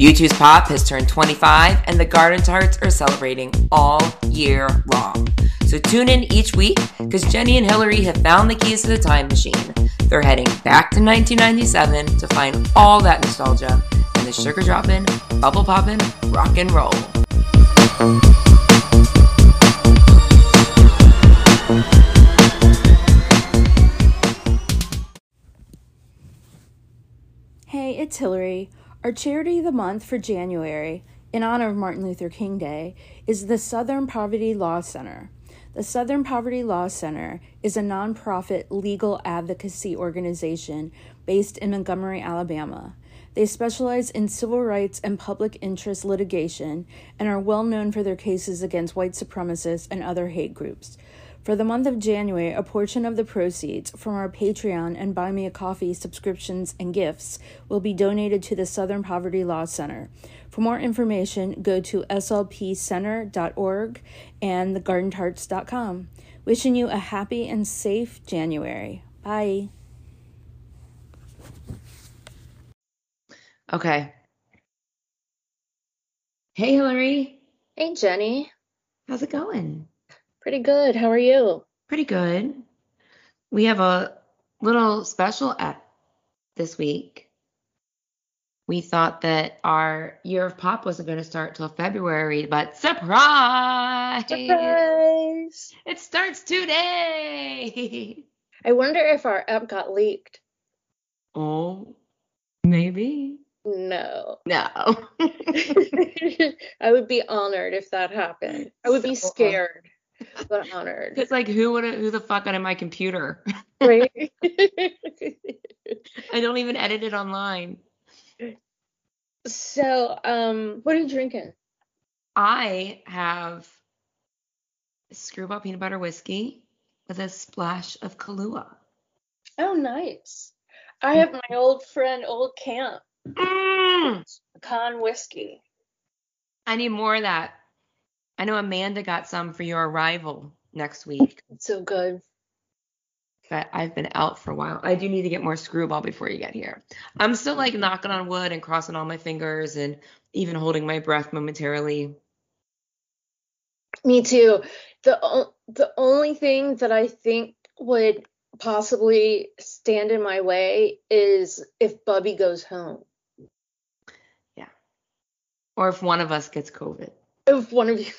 U2's Pop has turned 25, and the Garden Tarts are celebrating all year long. So tune in each week because Jenny and Hillary have found the keys to the time machine. They're heading back to 1997 to find all that nostalgia and the sugar dropping, bubble popping, rock and roll. Hey, it's Hillary. Our charity of the month for January, in honor of Martin Luther King Day, is the Southern Poverty Law Center. The Southern Poverty Law Center is a nonprofit legal advocacy organization based in Montgomery, Alabama. They specialize in civil rights and public interest litigation and are well known for their cases against white supremacists and other hate groups. For the month of January, a portion of the proceeds from our Patreon and Buy Me a Coffee subscriptions and gifts will be donated to the Southern Poverty Law Center. For more information, go to slpcenter.org and thegardentarts.com. Wishing you a happy and safe January. Bye. Okay. Hey, Hillary. Hey, Jenny. How's it going? Pretty good. How are you? Pretty good. We have a little special app this week. We thought that our year of pop wasn't going to start till February, but surprise! Surprise! It starts today. I wonder if our app got leaked. Oh, maybe. No. No. I would be honored if that happened. I would be So- um, scared, but honored. It's like who would who the fuck on my computer? Right? I don't even edit it online. so, um, what are you drinking? I have screwball peanut butter whiskey with a splash of Kahlua. Oh, nice. I have my old friend, Old Camp, Mm, con whiskey. I need more of that. I know Amanda got some for your arrival next week, It's so good. but I've been out for a while. I do need to get more screwball before you get here. I'm still like knocking on wood and crossing all my fingers and even holding my breath momentarily. Me too. The the only thing that I think would possibly stand in my way is if Bubby goes home. Yeah. Or if one of us gets COVID. If one of you,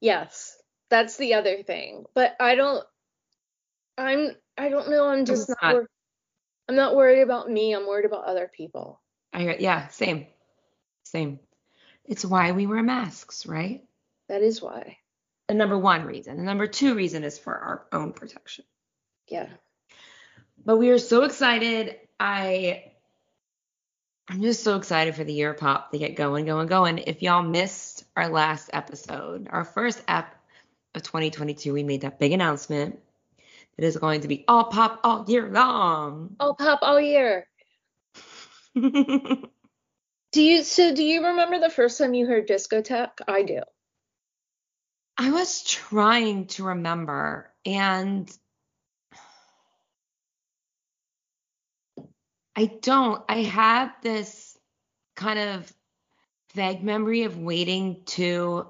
yes, that's the other thing. But I don't. I'm. I don't know. I'm just not. not- wor- I'm not worried about me. I'm worried about other people. I yeah, same. Same. It's why we wear masks, right? That is why. The number one reason. The number two reason is for our own protection. Yeah. But we are so excited. I I'm just so excited for the year pop to get going, going, going. If y'all missed our last episode, our first ep of 2022, we made that big announcement that is going to be all pop all year long. I'll pop all year. Do you? So do you remember the first time you heard discotheque? I do. I was trying to remember, and I don't. I have this kind of vague memory of waiting to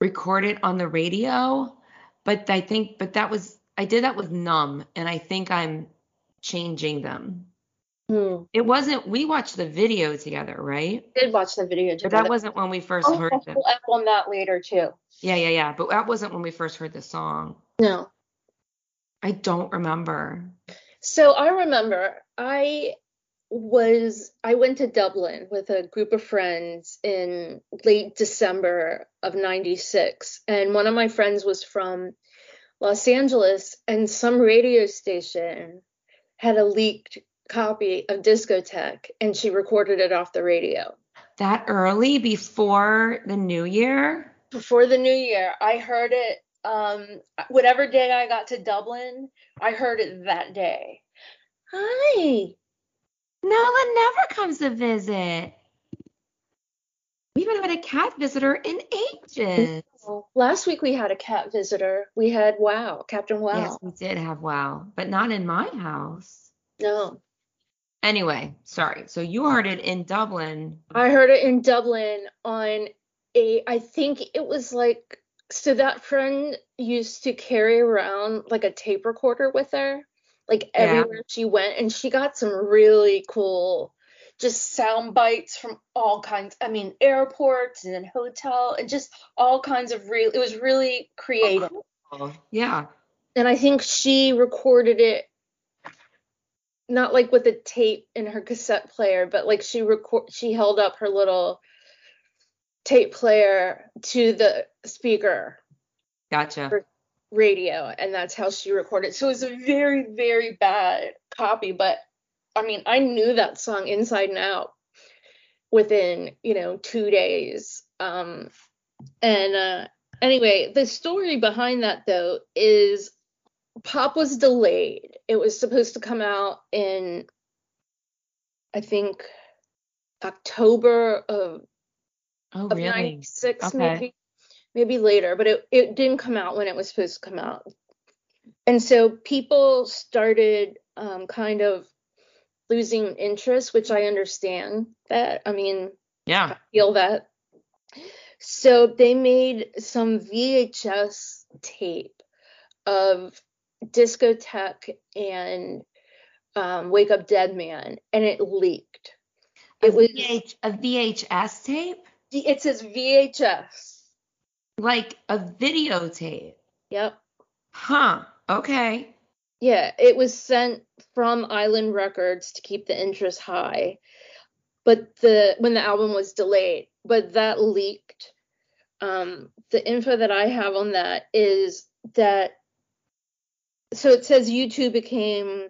record it on the radio, but I think, but that was, I did that with Numb, and I think I'm changing them. Hmm. It wasn't, we watched the video together, right? Did watch the video. But together. that wasn't when we first heard them. to up on that later too. Yeah, yeah, yeah. But that wasn't when we first heard the song. No. I don't remember. So I remember I was I went to Dublin with a group of friends in late December of 96 and one of my friends was from Los Angeles and some radio station had a leaked copy of Discotheque and she recorded it off the radio. That early before the new year? Before the new year, I heard it um whatever day I got to Dublin, I heard it that day. Hi. Nola never comes to visit. We haven't had a cat visitor in ages. Last week we had a cat visitor. We had Wow, Captain Wow. Yes, we did have wow, but not in my house. No. Anyway, sorry. So you heard it in Dublin. I heard it in Dublin on a, I think it was like, so that friend used to carry around like a tape recorder with her, like Yeah. everywhere she went, and she got some really cool, just sound bites from all kinds. I mean, airports and hotel and just all kinds of real. It was really creative, Oh, yeah. and I think she recorded it. Not like with a tape in her cassette player, but like she record she held up her little tape player to the speaker Gotcha. radio and that's how she recorded. So it was a very very bad copy but i mean i knew that song inside and out within you know two days. Um and uh anyway the story behind that though is pop was delayed. It was supposed to come out in i think october of Oh, of really? 96 Okay. maybe maybe later but it, it didn't come out when it was supposed to come out and so people started um, kind of losing interest which i understand that i mean Yeah. I feel that so they made some vhs tape of discotheque and um, wake up dead man and it leaked A, it was VH, a VHS tape? It says vhs Like a videotape. yep Huh. Okay. Yeah, it was sent from Island Records to keep the interest high. But the when the album was delayed, but that leaked. Um the info that I have on that is that so it says U2 became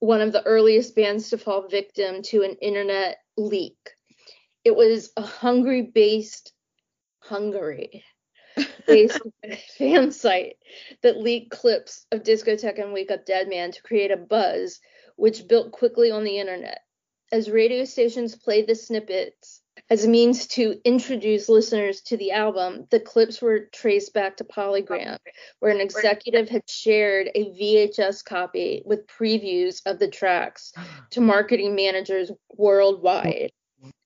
one of the earliest bands to fall victim to an internet leak. It was a Hungary based Hungary based fan site that leaked clips of Discotheque and Wake Up Dead Man to create a buzz, which built quickly on the internet. As radio stations played the snippets as a means to introduce listeners to the album, the clips were traced back to Polygram, where an executive had shared a VHS copy with previews of the tracks to marketing managers worldwide.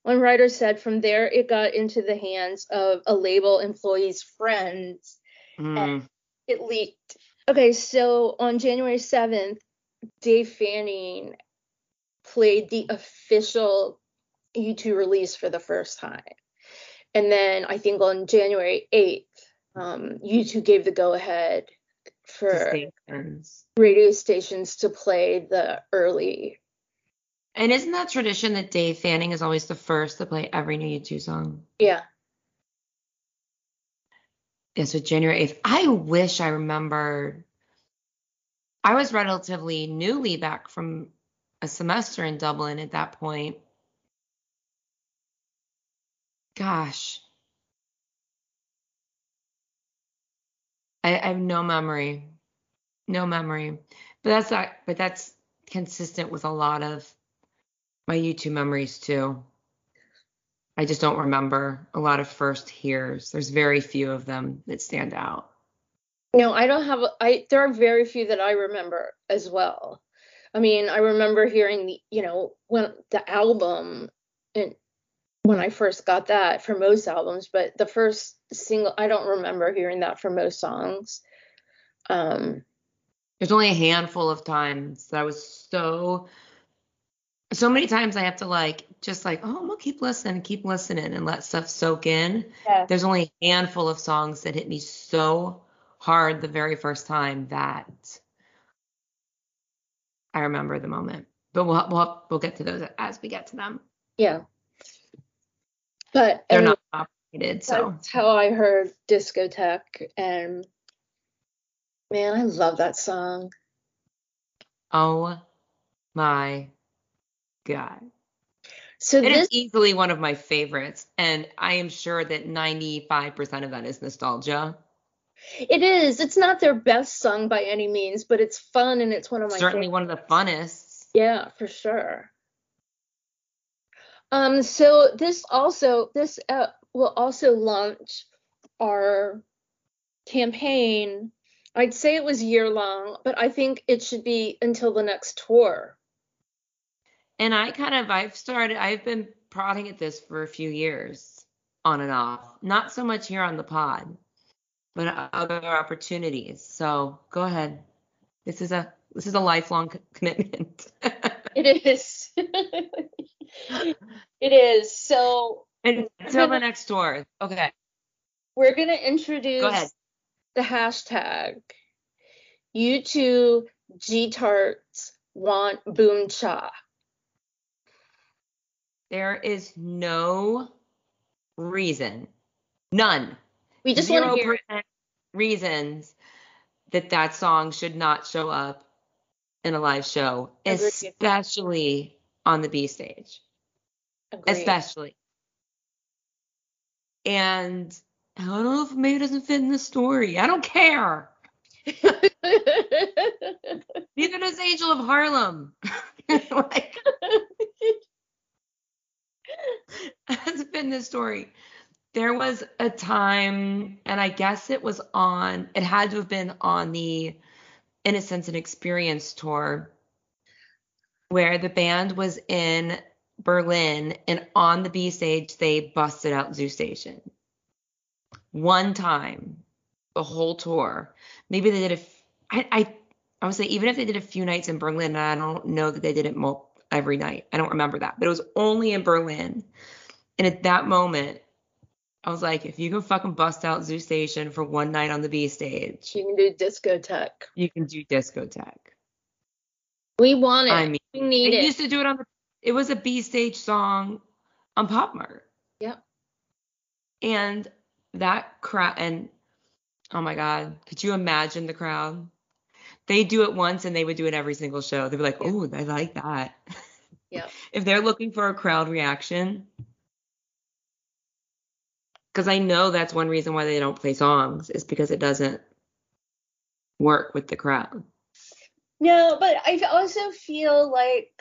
One writer said from there it got into the hands of a label employee's friends. Mm. It leaked. Okay, so on January 7th, Dave Fanning played the official U2 release for the first time. And then I think on January 8th, um, U2 gave the go ahead for Stations. radio stations to play the early. And isn't that tradition that Dave Fanning is always the first to play every new U2 song? Yeah. Yeah, so January 8th. I wish I remembered. I was relatively newly back from a semester in Dublin at that point. Gosh. I, I have no memory. No memory. But that's not, but that's consistent with a lot of my U2 memories too. I just don't remember a lot of first hears. There's very few of them that stand out. No, I don't have. I there are very few that I remember as well. I mean, I remember hearing the, you know, when the album and when I first got that for most albums, but the first single, I don't remember hearing that for most songs. Um, There's only a handful of times that I was so so many times I have to like just like, oh, I'm gonna keep listening, keep listening and let stuff soak in. yeah. There's only a handful of songs that hit me so hard the very first time that I remember the moment. But we'll we'll we'll get to those as we get to them. Yeah. But They're anyway, not operated, so that's how I heard discotheque and man, I love that song. oh my god. So It is this easily one of my favorites, and I am sure that 95% of that is nostalgia. it is. It's not their best song by any means, but it's fun and it's one of my Certainly favorites. one of the funnest. Yeah, for sure. Um, so this also this uh, will also launch our campaign. I'd say it was year long, but I think it should be until the next tour. And I kind of I've started I've been prodding at this for a few years on and off. Not so much here on the pod, but other opportunities. So go ahead. This is a this is a lifelong commitment. it is. it is. So until the next door. Okay. We're gonna introduce go ahead. the hashtag U2 G Tarts want boom cha. There is no reason, none. We just want to hear reasons that that song should not show up in a live show, especially on the B stage. Agreed. Especially. And I don't know if maybe it doesn't fit in the story. I don't care. Neither does Angel of Harlem. like, has been the story. There was a time, and I guess it was on, it had to have been on the Innocence and Experience tour, where the band was in Berlin, and on the B stage, they busted out Zoo Station. One time, the whole tour. Maybe they did a, I, I, I would say even if they did a few nights in Berlin, I don't know that they did it every night. I don't remember that, but it was only in Berlin. And at that moment, I was like, if you can fucking bust out Zoo Station for one night on the B stage, you can do discotheque. You can do discotheque. We want it. I mean, we need it. used to do it on the. It was a B stage song on Pop Mart. Yep. And that crowd, and oh my God, could you imagine the crowd? They do it once and they would do it every single show. They'd be like, oh, I like that. Yeah. if they're looking for a crowd reaction, because I know that's one reason why they don't play songs is because it doesn't work with the crowd. No, but I also feel like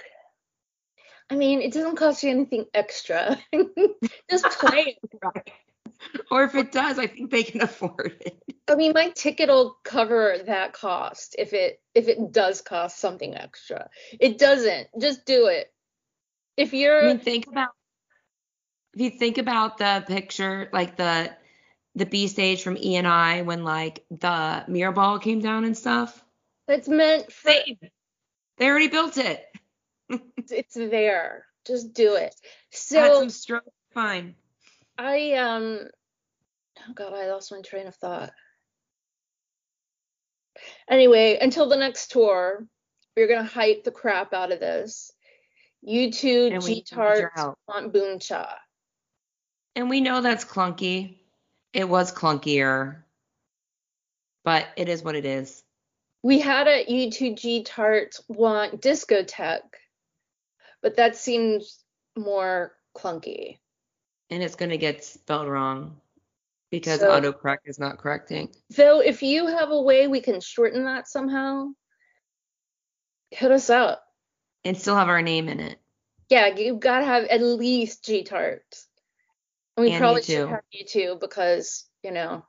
I mean, it doesn't cost you anything extra. Just play it. right. Or if it does, I think they can afford it. I mean, my ticket will cover that cost if it if it does cost something extra. It doesn't. Just do it. If you're I mean, think about if you think about the picture, like the the B stage from E and I when like the mirror ball came down and stuff. It's meant for they, they already built it. it's there. Just do it. So Had some stroke, fine. I um oh god, I lost my train of thought. Anyway, until the next tour, we're gonna hype the crap out of this. U2 G Tart want Boom Cha. And we know that's clunky. It was clunkier, but it is what it is. We had a U2G Tart want discotheque, but that seems more clunky. And it's going to get spelled wrong because so, autocorrect is not correcting. So if you have a way we can shorten that somehow, hit us up. And still have our name in it. Yeah, you've got to have at least G Tart. And we and probably should have U2 because, you know,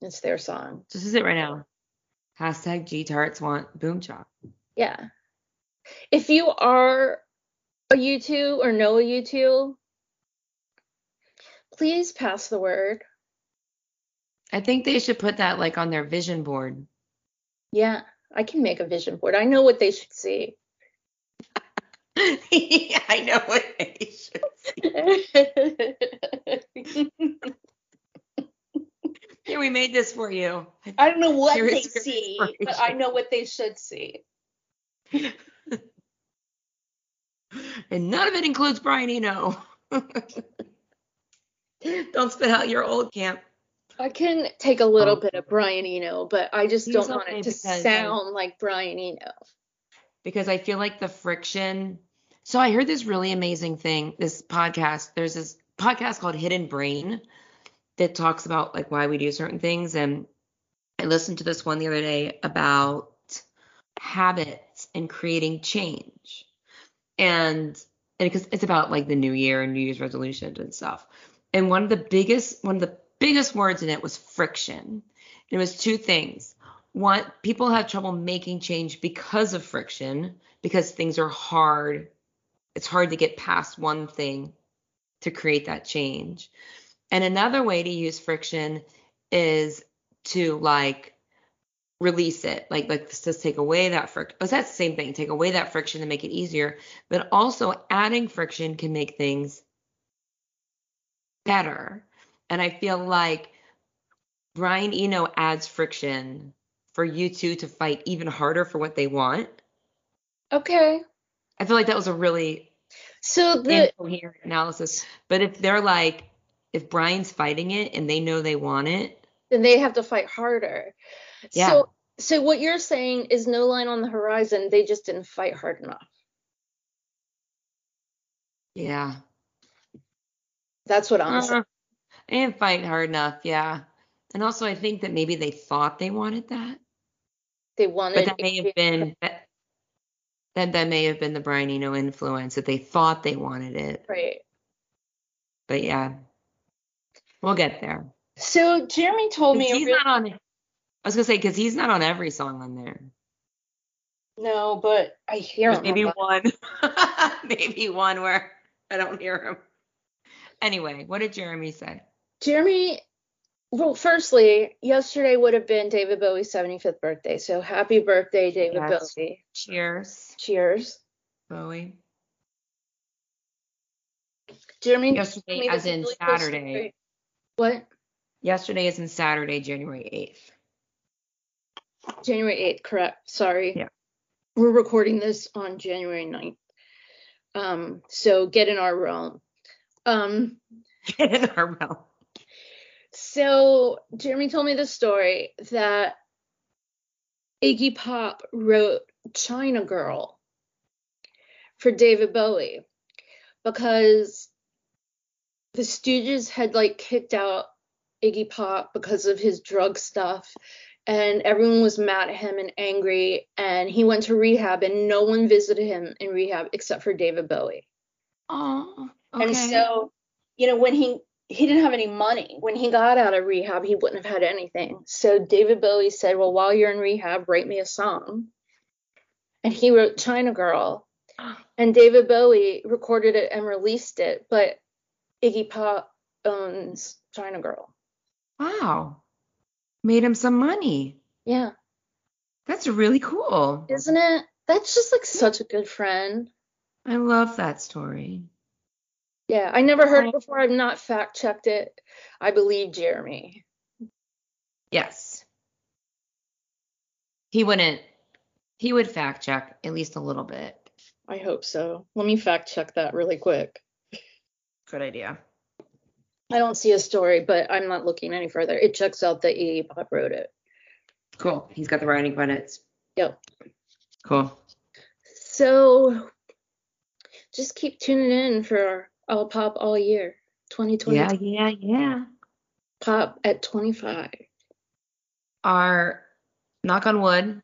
it's their song. This is it right now. Hashtag G Tarts want boom chop. Yeah. If you are a U2 or know a U2, please pass the word. I think they should put that like on their vision board. Yeah, I can make a vision board. I know what they should see. yeah, I know what they should see. Here, we made this for you. I don't know what Here they see, but I know what they should see. and none of it includes Brian Eno. don't spit out your old camp. I can take a little oh. bit of Brian Eno, but I just don't want it to sound like Brian Eno. Because I feel like the friction so I heard this really amazing thing, this podcast. There's this podcast called Hidden Brain that talks about like why we do certain things. And I listened to this one the other day about habits and creating change. And because it's about like the new year and New Year's resolutions and stuff. And one of the biggest one of the biggest words in it was friction. It was two things. One, people have trouble making change because of friction, because things are hard it's hard to get past one thing to create that change. And another way to use friction is to like release it. Like let's just take away that friction. Oh, that's the same thing. Take away that friction to make it easier. But also adding friction can make things better. And I feel like Brian Eno adds friction for U2 to fight even harder for what they want. Okay. I feel like that was a really so the incoherent analysis. But if they're like, if Brian's fighting it and they know they want it, then they have to fight harder. Yeah. So so what you're saying is no line on the horizon. They just didn't fight hard enough. Yeah. That's what I'm uh, saying. Didn't fight hard enough, yeah. And also I think that maybe they thought they wanted that. They wanted But that may have been that, that may have been the Brian Eno influence that they thought they wanted it. Right. But yeah. We'll get there. So Jeremy told me he's not on I was gonna say because he's not on every song on there. No, but I hear him. Maybe one. maybe one where I don't hear him. Anyway, what did Jeremy say? Jeremy, well, firstly, yesterday would have been David Bowie's 75th birthday. So happy birthday, David yes. Bowie. Cheers. Cheers. Bowie. Jeremy, yesterday, as in really Saturday. What? Yesterday is in Saturday, January 8th. January 8th, correct. Sorry. Yeah. We're recording this on January 9th. Um, so get in our realm. Um, in our mouth. So Jeremy told me the story that Iggy Pop wrote China Girl for David Bowie because the Stooges had like kicked out Iggy Pop because of his drug stuff and everyone was mad at him and angry and he went to rehab and no one visited him in rehab except for David Bowie. Oh. Okay. And so, you know, when he he didn't have any money. When he got out of rehab, he wouldn't have had anything. So David Bowie said, "Well, while you're in rehab, write me a song." And he wrote China Girl. And David Bowie recorded it and released it, but Iggy Pop owns China Girl. Wow. Made him some money. Yeah. That's really cool. Isn't it? That's just like such a good friend. I love that story. Yeah, I never heard it before. I've not fact checked it. I believe Jeremy. Yes. He wouldn't. He would fact check at least a little bit. I hope so. Let me fact check that really quick. Good idea. I don't see a story, but I'm not looking any further. It checks out that E. Pop wrote it. Cool. He's got the writing credits. Yep. Cool. So just keep tuning in for I'll pop all year. 2020. Yeah, yeah, yeah. Pop at 25. Our knock on wood.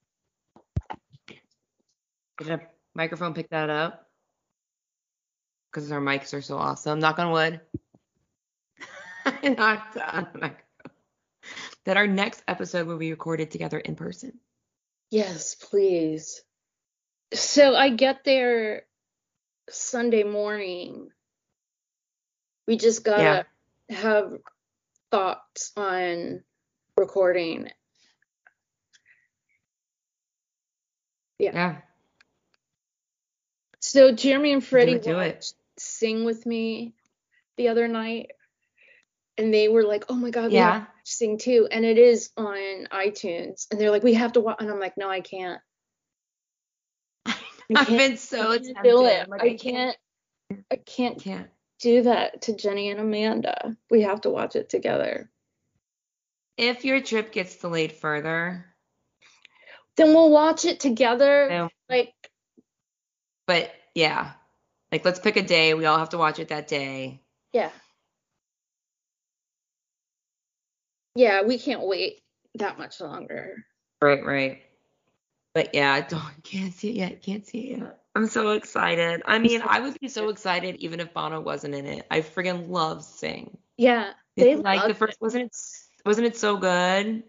Did a microphone pick that up? Because our mics are so awesome. Knock on wood. I knocked on the microphone. That our next episode will be recorded together in person. Yes, please. So I get there Sunday morning we just gotta yeah. have thoughts on recording. Yeah. yeah. So Jeremy and Freddie do it. sing with me the other night, and they were like, "Oh my god, we yeah. sing too!" And it is on iTunes, and they're like, "We have to watch," and I'm like, "No, I can't." I have been so tempted. Do it. Like, I, can't. I can't. Can't do that to Jenny and Amanda. We have to watch it together. If your trip gets delayed further, then we'll watch it together. No. Like, but yeah, like let's pick a day. We all have to watch it that day. Yeah. Yeah, we can't wait that much longer. Right, right. But yeah, I don't can't see it yet. Can't see it yet. I'm so excited. I mean, I would be so excited even if Bono wasn't in it. I freaking love Sing. Yeah, they like the first. It. Wasn't it? Wasn't it so good?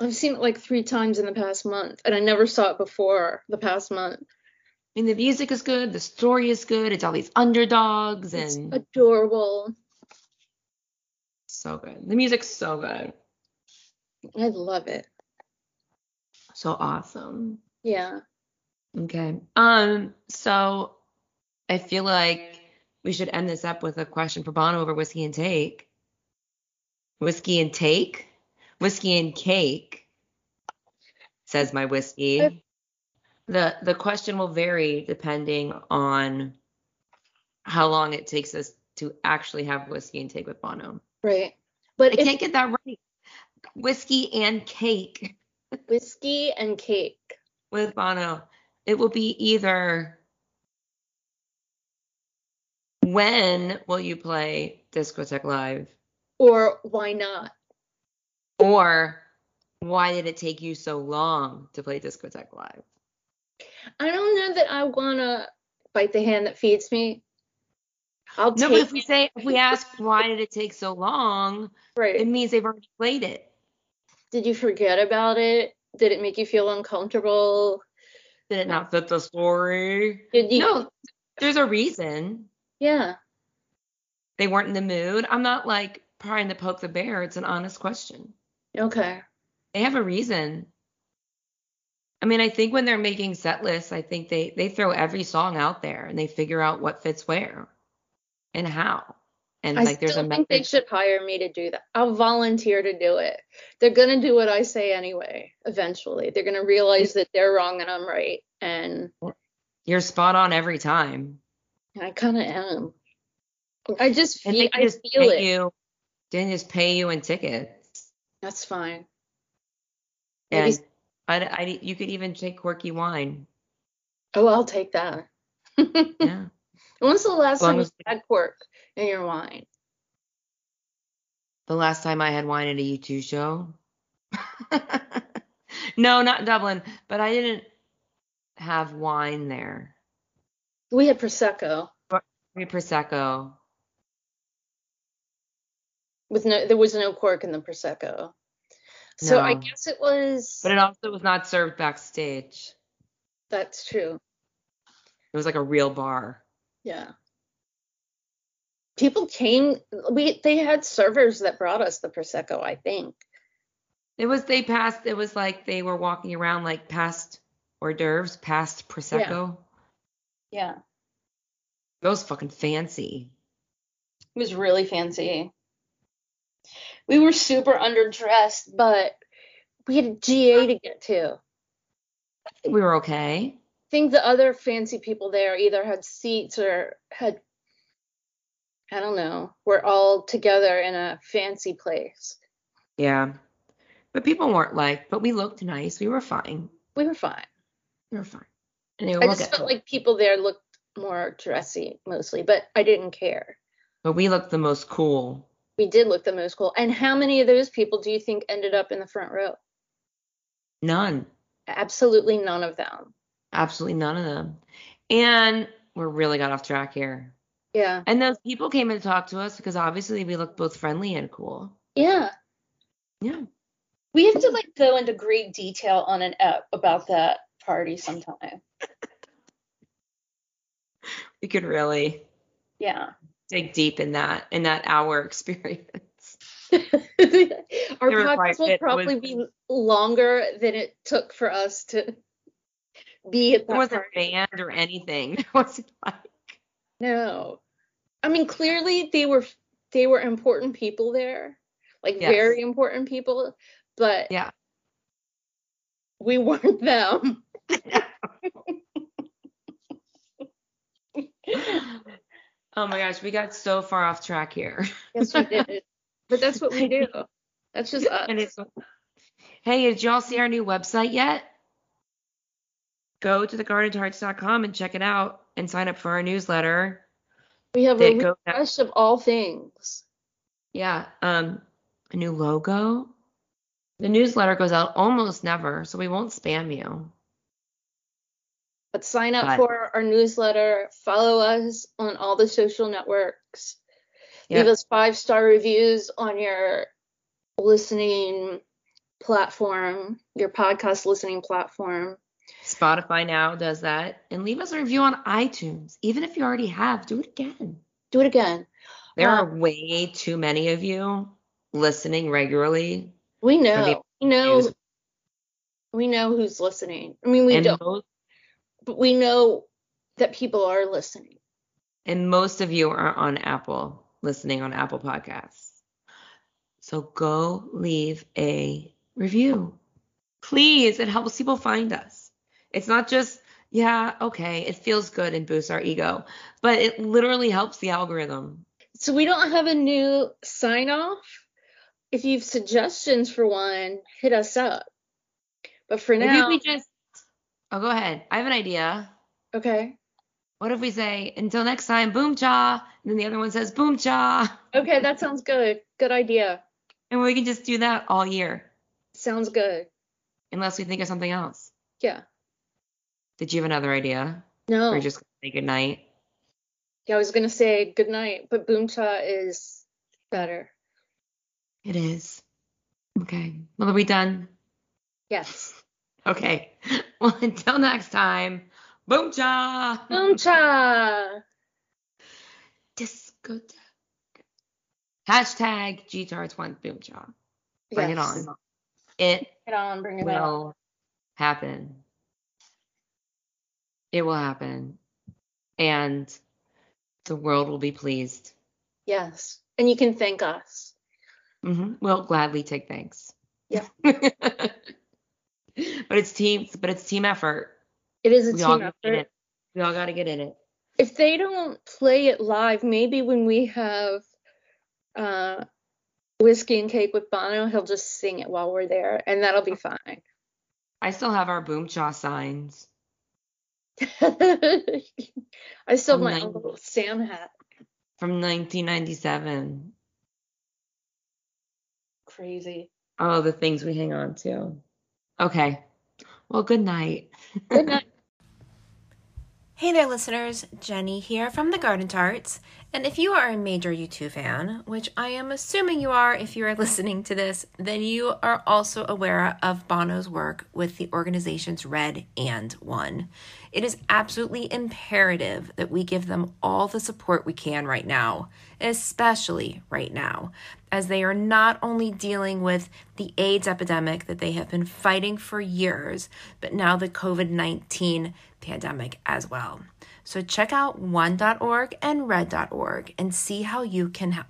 I've seen it like three times in the past month, and I never saw it before the past month. I mean, the music is good, the story is good, it's all these underdogs It's and adorable. so good. The music's so good. I love it. So awesome. Yeah. Okay. Um, so I feel like we should end this up with a question for Bono over whiskey and take. Whiskey and take? Whiskey and cake, says my whiskey. The the question will vary depending on how long it takes us to actually have whiskey and take with Bono. Right. But I if can't get that right. Whiskey and cake whiskey and cake. with Bono. It will be either when will you play Discotheque Live Or why not? or why did it take you so long to play Discotheque Live? I don't know that I wanna bite the hand that feeds me. I'll No, take but if we say if we ask why did it take so long, right. it means they've already played it. Did you forget about it? Did it make you feel uncomfortable? Did it not fit the story? Did you No, there's a reason. Yeah. They weren't in the mood. I'm not like trying to poke the bear. It's an honest question. Okay. They have a reason. I mean, I think when they're making set lists, I think they they throw every song out there and they figure out what fits where and how. And I like there's a think they should hire me to do that. I'll volunteer to do it. They're gonna do what I say anyway. Eventually, they're gonna realize that they're wrong and I'm right, and You're spot on every time. I kind of am. I just feel. I just feel it. you. Didn't just pay you in tickets. That's fine. Maybe- And I, I, you could even take quirky wine. Oh, I'll take that. Yeah. When's the last time you had pork in your wine? The last time I had wine at a U2 show. no, not Dublin, but I didn't have wine there. We had prosecco We had Prosecco. with no. There was no cork in the prosecco. So I guess it was. But it also was not served backstage. that's true. It was like a real bar. Yeah. People came. We they had servers that brought us the prosecco. I think. It was they passed it was like they were walking around like past hors d'oeuvres, past Prosecco. Yeah. It was fucking fancy. It was really fancy. We were super underdressed, but we had a GA to get to. I think we were okay. I think the other fancy people there either had seats or had, I don't know, we're all together in a fancy place. Yeah. But people weren't like, but we looked nice. We were fine. We were fine. We were fine. Anyway, I we'll just felt it. like people there looked more dressy mostly, but I didn't care. But we looked the most cool. We did look the most cool. And how many of those people do you think ended up in the front row? None. Absolutely none of them. Absolutely none of them. And we're really got off track here. Yeah. And those people came in to talk to us because obviously we looked both friendly and cool. Yeah. Yeah. We have to like go into great detail on an app about that party sometime. We could really Yeah. dig deep in that in that hour experience. Our podcast will probably was- be longer than it took for us to be at There wasn't party. a band or anything. There wasn't like No. I mean, clearly they were they were important people there, like Yes. very important people, but Yeah. we weren't them. Oh my gosh, we got so far off track here. yes, we did. But that's what we do. That's just us. And it's Hey, did y'all see our new website yet? Go to thegardentarts.com and check it out and sign up for our newsletter. We have a out- rush of all things. Yeah, um a new logo. The newsletter goes out almost never, so we won't spam you. But sign up But- for our newsletter, follow us on all the social networks, Yep. leave us five star reviews on your listening platform, your podcast listening platform. Spotify now does that. And leave us a review on iTunes. Even if you already have, do it again. Do it again. There Uh, are way too many of you listening regularly. We know. We know. We know who's listening. I mean, we and don't, most, but we know that people are listening. and most of you are on Apple, listening on Apple Podcasts. So go leave a review. Please, it helps people find us. It's not just, yeah, okay, it feels good and boosts our ego, but it literally helps the algorithm. So we don't have a new sign off. If you have suggestions for one, hit us up. But for Maybe now, we just, oh, go ahead. I have an idea. okay. What if we say, until next time, boom cha, and then the other one says boom cha, Okay, that sounds good. Good idea. and we can just do that all year, Sounds good. unless we think of something else. Yeah. Did you have another idea? No. Or just gonna say good night? Yeah, I was gonna say good night, but boom cha is better. It is. Okay. Well, are we done? Yes. Okay. Well, until next time, boom cha. Boom cha. Discotheque. Hashtag GTAR1 boom cha. Bring Yes. it on. It it on, bring it on. will happen. It will happen. And the world will be pleased. Yes. And you can thank us. hmm We'll gladly take thanks. Yeah. but it's team but it's team effort. It is a We team gotta get in effort. We all gotta get in it. If they don't play it live, maybe when we have uh whiskey and cake with Bono, he'll just sing it while we're there, and that'll be fine. I still have our boom cha signs. I still have my my- own little Sam hat. from 1997. Crazy. Oh, the things we hang on to. Okay. Well, good night. Good night. Hey there, listeners. Jenny here from the Garden Tarts. And if you are a major U2 fan, which I am assuming you are if you are listening to this, then you are also aware of Bono's work with the organizations Red and One. It is absolutely imperative that we give them all the support we can right now, especially right now, as they are not only dealing with the AIDS epidemic that they have been fighting for years, but now the COVID 19 pandemic as well. So check out one.org and red.org and see how you can help.